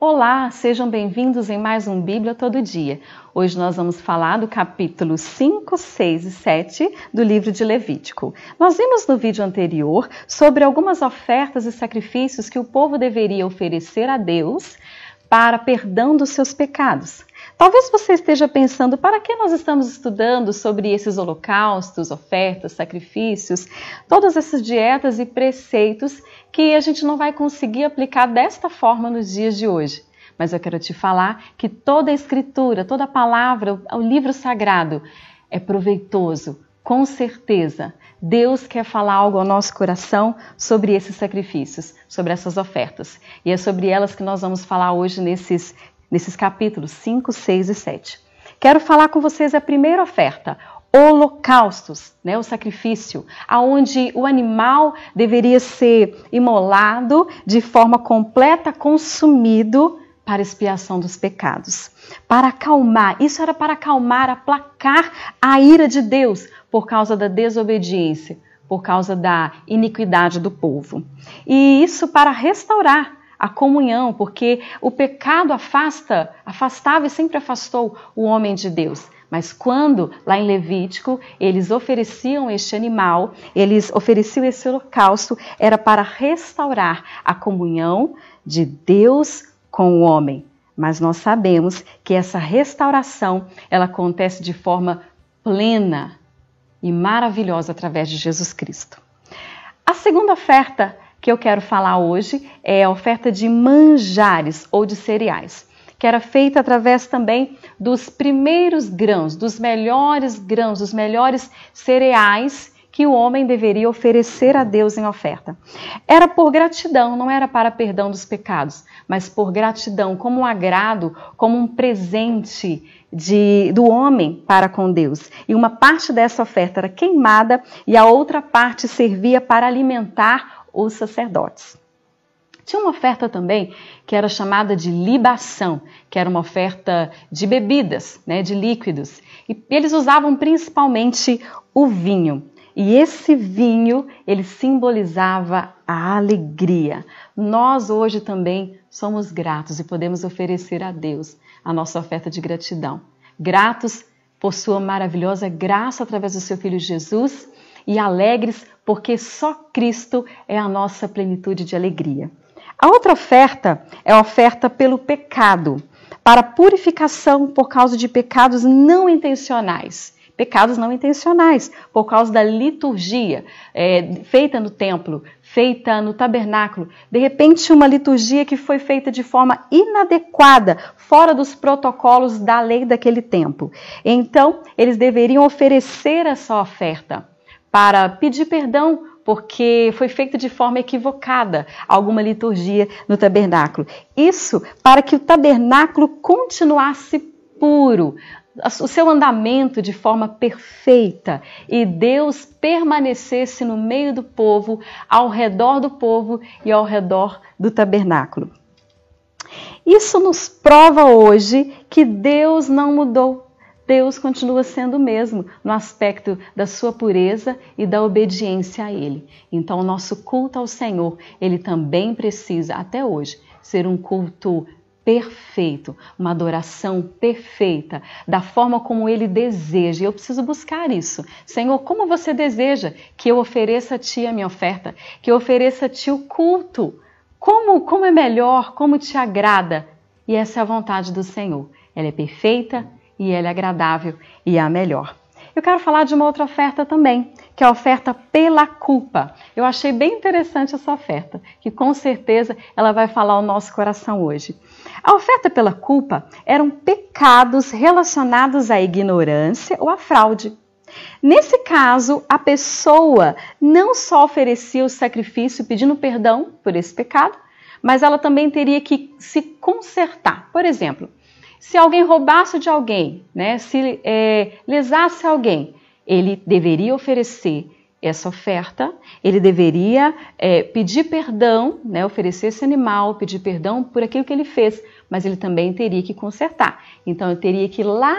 Olá, sejam bem-vindos em mais um Bíblia Todo Dia. Hoje nós vamos falar do capítulo 5, 6 e 7 do livro de Levítico. Nós vimos no vídeo anterior sobre algumas ofertas e sacrifícios que o povo deveria oferecer a Deus para perdão dos seus pecados. Talvez você esteja pensando para que nós estamos estudando sobre esses holocaustos, ofertas, sacrifícios, todas essas dietas e preceitos que a gente não vai conseguir aplicar desta forma nos dias de hoje. Mas eu quero te falar que toda a escritura, toda a palavra, o livro sagrado é proveitoso, com certeza. Deus quer falar algo ao nosso coração sobre esses sacrifícios, sobre essas ofertas. E é sobre elas que nós vamos falar hoje nesses nesses capítulos 5, 6 e 7. Quero falar com vocês a primeira oferta, holocaustos, né, o sacrifício, aonde o animal deveria ser imolado de forma completa, consumido para expiação dos pecados, para acalmar. Isso era para acalmar, aplacar a ira de Deus por causa da desobediência, por causa da iniquidade do povo. E isso para restaurar a comunhão, porque o pecado afasta, afastava e sempre afastou o homem de Deus. Mas quando, lá em Levítico, eles ofereciam este animal, eles ofereciam esse holocausto, era para restaurar a comunhão de Deus com o homem. Mas nós sabemos que essa restauração, ela acontece de forma plena e maravilhosa através de Jesus Cristo. A segunda oferta que eu quero falar hoje é a oferta de manjares ou de cereais, que era feita através também dos primeiros grãos, dos melhores grãos, dos melhores cereais que o homem deveria oferecer a Deus em oferta. Era por gratidão, não era para perdão dos pecados, mas por gratidão, como um agrado, como um presente de, do homem para com Deus. E uma parte dessa oferta era queimada e a outra parte servia para alimentar os sacerdotes. Tinha uma oferta também que era chamada de libação, que era uma oferta de bebidas, né, de líquidos. E eles usavam principalmente o vinho. E esse vinho, ele simbolizava a alegria. Nós hoje também somos gratos e podemos oferecer a Deus a nossa oferta de gratidão. Gratos por sua maravilhosa graça através do seu filho Jesus e alegres porque só Cristo é a nossa plenitude de alegria. A outra oferta é a oferta pelo pecado, para purificação por causa de pecados não intencionais. Pecados não intencionais, por causa da liturgia é, feita no templo, feita no tabernáculo. De repente, uma liturgia que foi feita de forma inadequada, fora dos protocolos da lei daquele tempo. Então, eles deveriam oferecer essa oferta para pedir perdão porque foi feito de forma equivocada alguma liturgia no tabernáculo. Isso para que o tabernáculo continuasse puro, o seu andamento de forma perfeita e Deus permanecesse no meio do povo, ao redor do povo e ao redor do tabernáculo. Isso nos prova hoje que Deus não mudou. Deus continua sendo o mesmo no aspecto da sua pureza e da obediência a Ele. Então, o nosso culto ao Senhor, ele também precisa, até hoje, ser um culto perfeito, uma adoração perfeita, da forma como ele deseja. E eu preciso buscar isso. Senhor, como você deseja que eu ofereça a ti a minha oferta, que eu ofereça a ti o culto? Como, como é melhor, como te agrada? E essa é a vontade do Senhor. Ela é perfeita, e ela é agradável e a melhor. Eu quero falar de uma outra oferta também, que é a oferta pela culpa. Eu achei bem interessante essa oferta, que com certeza ela vai falar ao nosso coração hoje. A oferta pela culpa eram pecados relacionados à ignorância ou à fraude. Nesse caso, a pessoa não só oferecia o sacrifício pedindo perdão por esse pecado, mas ela também teria que se consertar. Por exemplo, se alguém roubasse de alguém, né, se é, lesasse alguém, ele deveria oferecer essa oferta, ele deveria é, pedir perdão, né, oferecer esse animal, pedir perdão por aquilo que ele fez, mas ele também teria que consertar. Então, eu teria que ir lá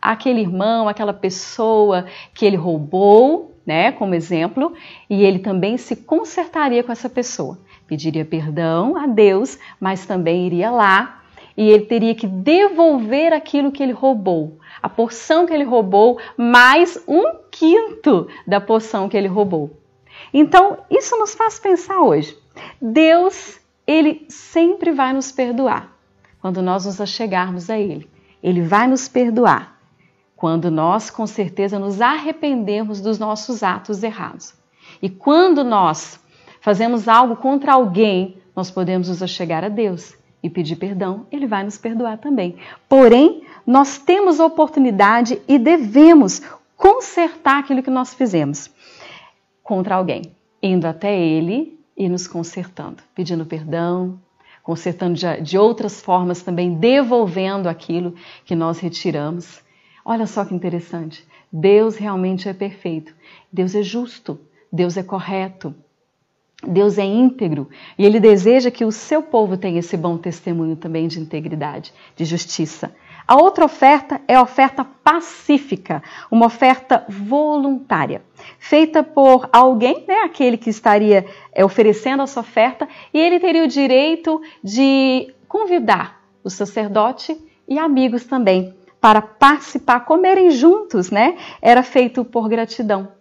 aquele irmão, aquela pessoa que ele roubou, né, como exemplo, e ele também se consertaria com essa pessoa pediria perdão a Deus, mas também iria lá e ele teria que devolver aquilo que ele roubou, a porção que ele roubou, mais um quinto da porção que ele roubou. Então, isso nos faz pensar hoje. Deus, ele sempre vai nos perdoar quando nós nos achegarmos a ele. Ele vai nos perdoar quando nós, com certeza, nos arrependemos dos nossos atos errados. E quando nós fazemos algo contra alguém, nós podemos nos achegar a Deus e pedir perdão, ele vai nos perdoar também. Porém, nós temos a oportunidade e devemos consertar aquilo que nós fizemos contra alguém, indo até ele e nos consertando, pedindo perdão, consertando de, de outras formas também, devolvendo aquilo que nós retiramos. Olha só que interessante. Deus realmente é perfeito. Deus é justo. Deus é correto. Deus é íntegro e Ele deseja que o seu povo tenha esse bom testemunho também de integridade, de justiça. A outra oferta é a oferta pacífica, uma oferta voluntária, feita por alguém, né, aquele que estaria é, oferecendo essa oferta, e ele teria o direito de convidar o sacerdote e amigos também para participar, comerem juntos, né? Era feito por gratidão.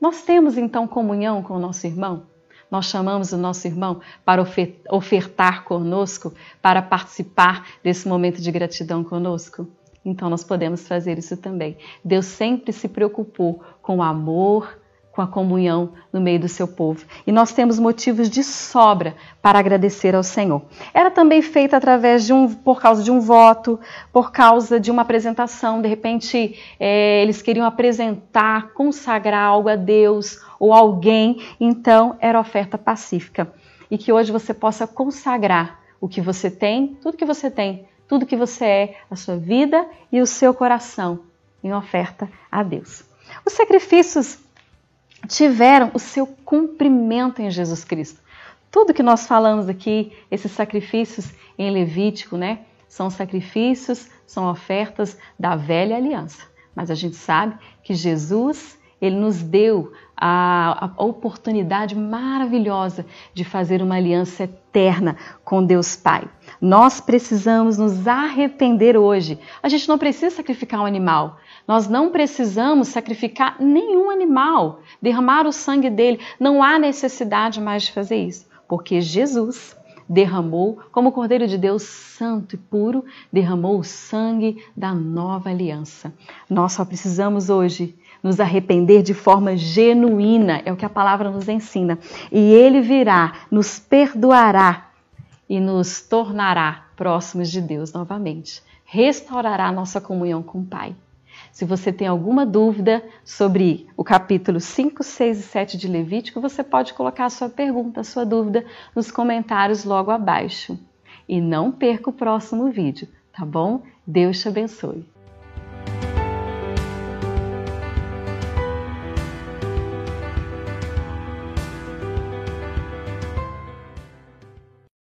Nós temos então comunhão com o nosso irmão? Nós chamamos o nosso irmão para ofertar conosco, para participar desse momento de gratidão conosco? Então nós podemos fazer isso também. Deus sempre se preocupou com o amor, com a comunhão no meio do seu povo. E nós temos motivos de sobra para agradecer ao Senhor. Era também feita através de um, por causa de um voto, por causa de uma apresentação. De repente, é, eles queriam apresentar, consagrar algo a Deus ou alguém. Então, era oferta pacífica. E que hoje você possa consagrar o que você tem, tudo que você tem, tudo que você é, a sua vida e o seu coração em oferta a Deus. Os sacrifícios tiveram o seu cumprimento em Jesus Cristo. Tudo que nós falamos aqui, esses sacrifícios em Levítico, né? São sacrifícios, são ofertas da velha aliança. Mas a gente sabe que Jesus, ele nos deu a, a, oportunidade maravilhosa de fazer uma aliança eterna com Deus Pai. Nós precisamos nos arrepender hoje. A gente não precisa sacrificar um animal. Nós não precisamos sacrificar nenhum animal, derramar o sangue dele. Não há necessidade mais de fazer isso, porque Jesus derramou, como Cordeiro de Deus santo e puro, derramou o sangue da nova aliança. Nós só precisamos hoje nos arrepender de forma genuína, é o que a palavra nos ensina. E ele virá, nos perdoará e nos tornará próximos de Deus novamente. Restaurará nossa comunhão com o Pai. Se você tem alguma dúvida sobre o capítulo 5, 6 e 7 de Levítico, você pode colocar a sua pergunta, a sua dúvida nos comentários logo abaixo. E não perca o próximo vídeo, tá bom? Deus te abençoe.